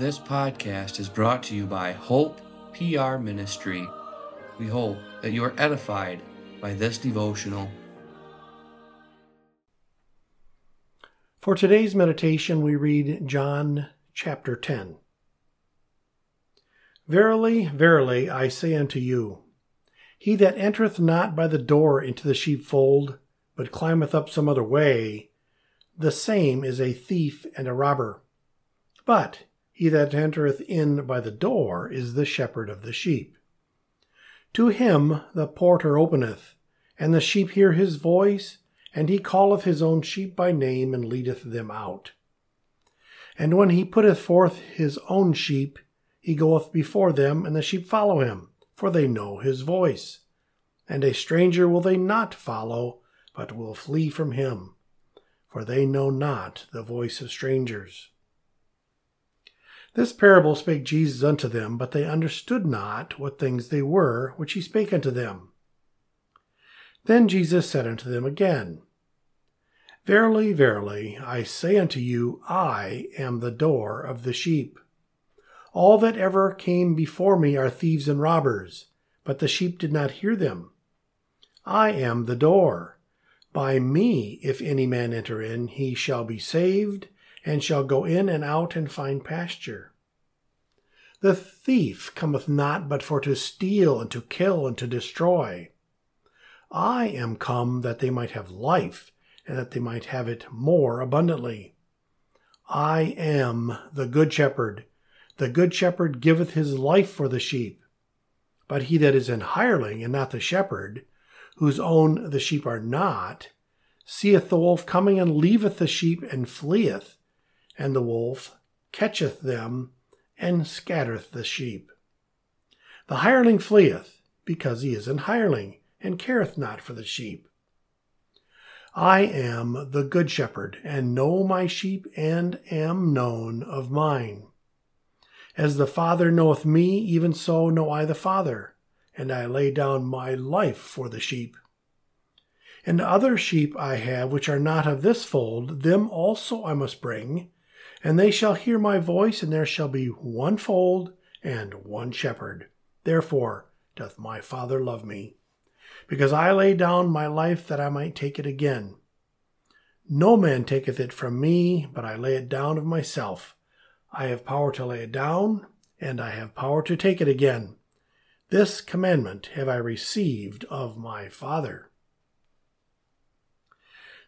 This podcast is brought to you by Hope PR Ministry. We hope that you are edified by this devotional. For today's meditation, we read John chapter 10. Verily, verily, I say unto you, he that entereth not by the door into the sheepfold, but climbeth up some other way, the same is a thief and a robber. But he that entereth in by the door is the shepherd of the sheep. To him the porter openeth, and the sheep hear his voice, and he calleth his own sheep by name, and leadeth them out. And when he putteth forth his own sheep, he goeth before them, and the sheep follow him, for they know his voice. And a stranger will they not follow, but will flee from him, for they know not the voice of strangers. This parable spake Jesus unto them, but they understood not what things they were which he spake unto them. Then Jesus said unto them again, Verily, verily, I say unto you, I am the door of the sheep. All that ever came before me are thieves and robbers, but the sheep did not hear them. I am the door. By me, if any man enter in, he shall be saved and shall go in and out and find pasture. The thief cometh not but for to steal and to kill and to destroy. I am come that they might have life, and that they might have it more abundantly. I am the good shepherd. The good shepherd giveth his life for the sheep. But he that is an hireling and not the shepherd, whose own the sheep are not, seeth the wolf coming and leaveth the sheep and fleeth and the wolf catcheth them and scattereth the sheep. The hireling fleeth, because he is an hireling, and careth not for the sheep. I am the good shepherd, and know my sheep, and am known of mine. As the Father knoweth me, even so know I the Father, and I lay down my life for the sheep. And other sheep I have which are not of this fold, them also I must bring, and they shall hear my voice, and there shall be one fold and one shepherd. Therefore doth my Father love me, because I lay down my life that I might take it again. No man taketh it from me, but I lay it down of myself. I have power to lay it down, and I have power to take it again. This commandment have I received of my Father.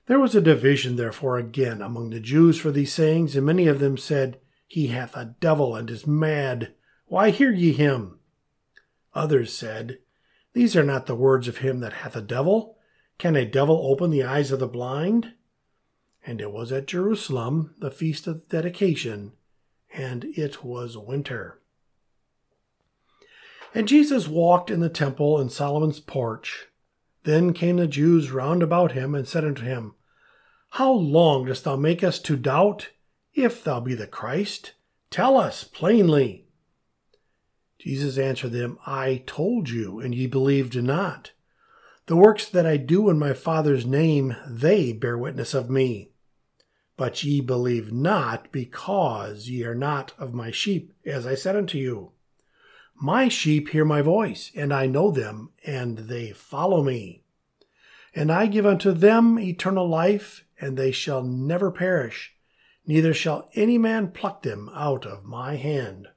There was a division, therefore, again among the Jews for these sayings, and many of them said, He hath a devil and is mad. Why hear ye him? Others said, These are not the words of him that hath a devil. Can a devil open the eyes of the blind? And it was at Jerusalem, the feast of dedication, and it was winter. And Jesus walked in the temple in Solomon's porch. Then came the Jews round about him and said unto him, How long dost thou make us to doubt? If thou be the Christ, tell us plainly. Jesus answered them, I told you, and ye believed not. The works that I do in my Father's name, they bear witness of me. But ye believe not, because ye are not of my sheep, as I said unto you. My sheep hear my voice, and I know them, and they follow me. And I give unto them eternal life, and they shall never perish, neither shall any man pluck them out of my hand.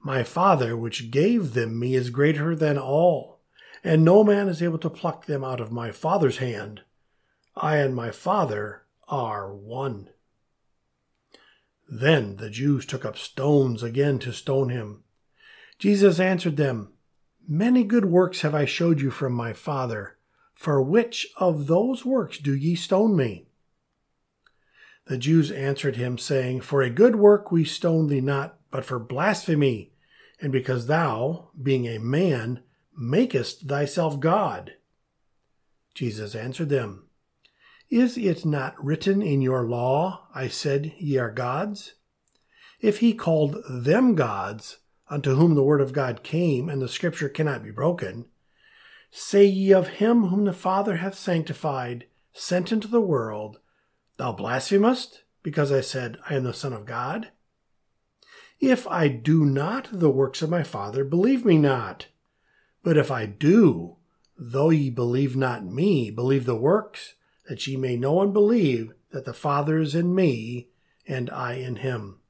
My Father, which gave them me, is greater than all, and no man is able to pluck them out of my Father's hand. I and my Father are one. Then the Jews took up stones again to stone him. Jesus answered them, Many good works have I showed you from my Father. For which of those works do ye stone me? The Jews answered him, saying, For a good work we stone thee not, but for blasphemy, and because thou, being a man, makest thyself God. Jesus answered them, Is it not written in your law, I said, Ye are gods? If he called them gods, unto whom the word of God came, and the scripture cannot be broken, say ye of him whom the Father hath sanctified, sent into the world, Thou blasphemest, because I said, I am the Son of God? If I do not the works of my Father, believe me not. But if I do, though ye believe not me, believe the works, that ye may know and believe that the Father is in me, and I in him.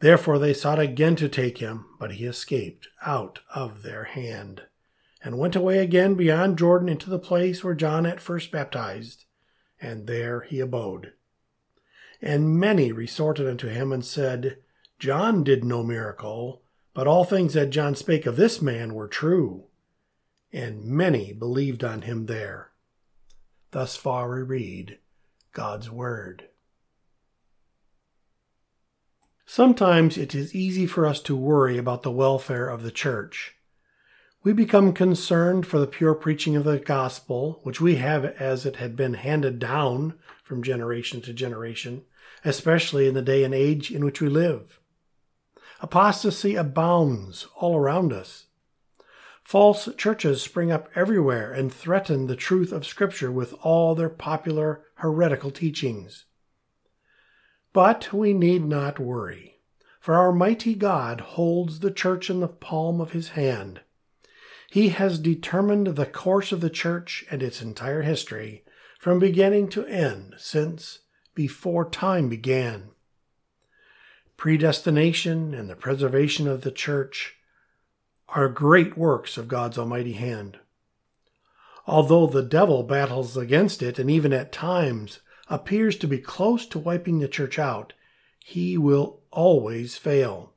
Therefore they sought again to take him, but he escaped out of their hand, and went away again beyond Jordan into the place where John at first baptized, and there he abode. And many resorted unto him and said, John did no miracle, but all things that John spake of this man were true. And many believed on him there. Thus far we read God's Word. Sometimes it is easy for us to worry about the welfare of the church. We become concerned for the pure preaching of the gospel, which we have as it had been handed down from generation to generation, especially in the day and age in which we live. Apostasy abounds all around us. False churches spring up everywhere and threaten the truth of Scripture with all their popular heretical teachings. But we need not worry, for our mighty God holds the church in the palm of his hand. He has determined the course of the church and its entire history from beginning to end since before time began. Predestination and the preservation of the church are great works of God's almighty hand. Although the devil battles against it and even at times appears to be close to wiping the church out, he will always fail.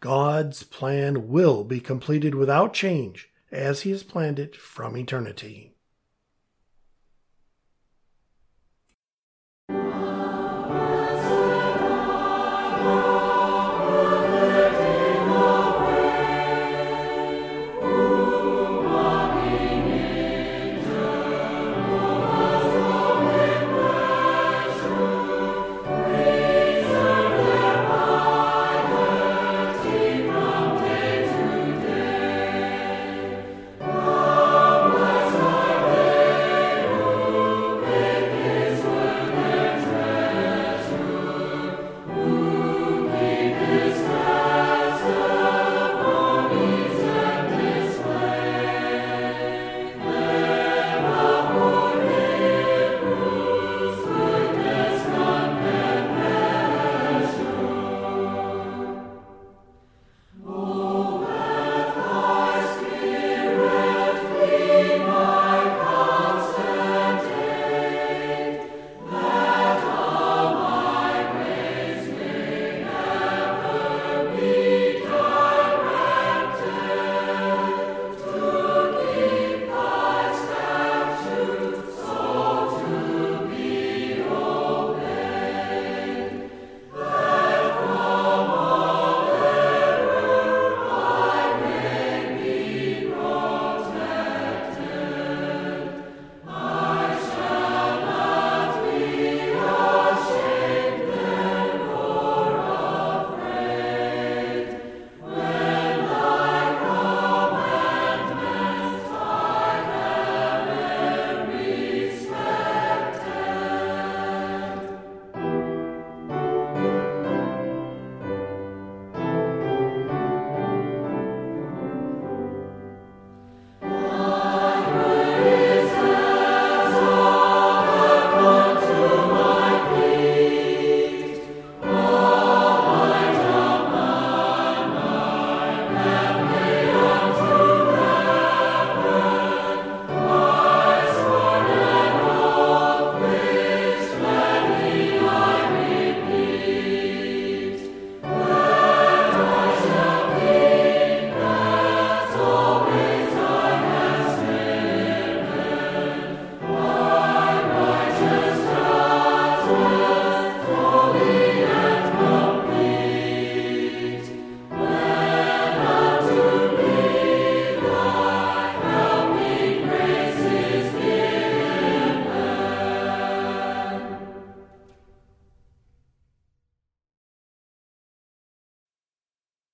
God's plan will be completed without change as he has planned it from eternity.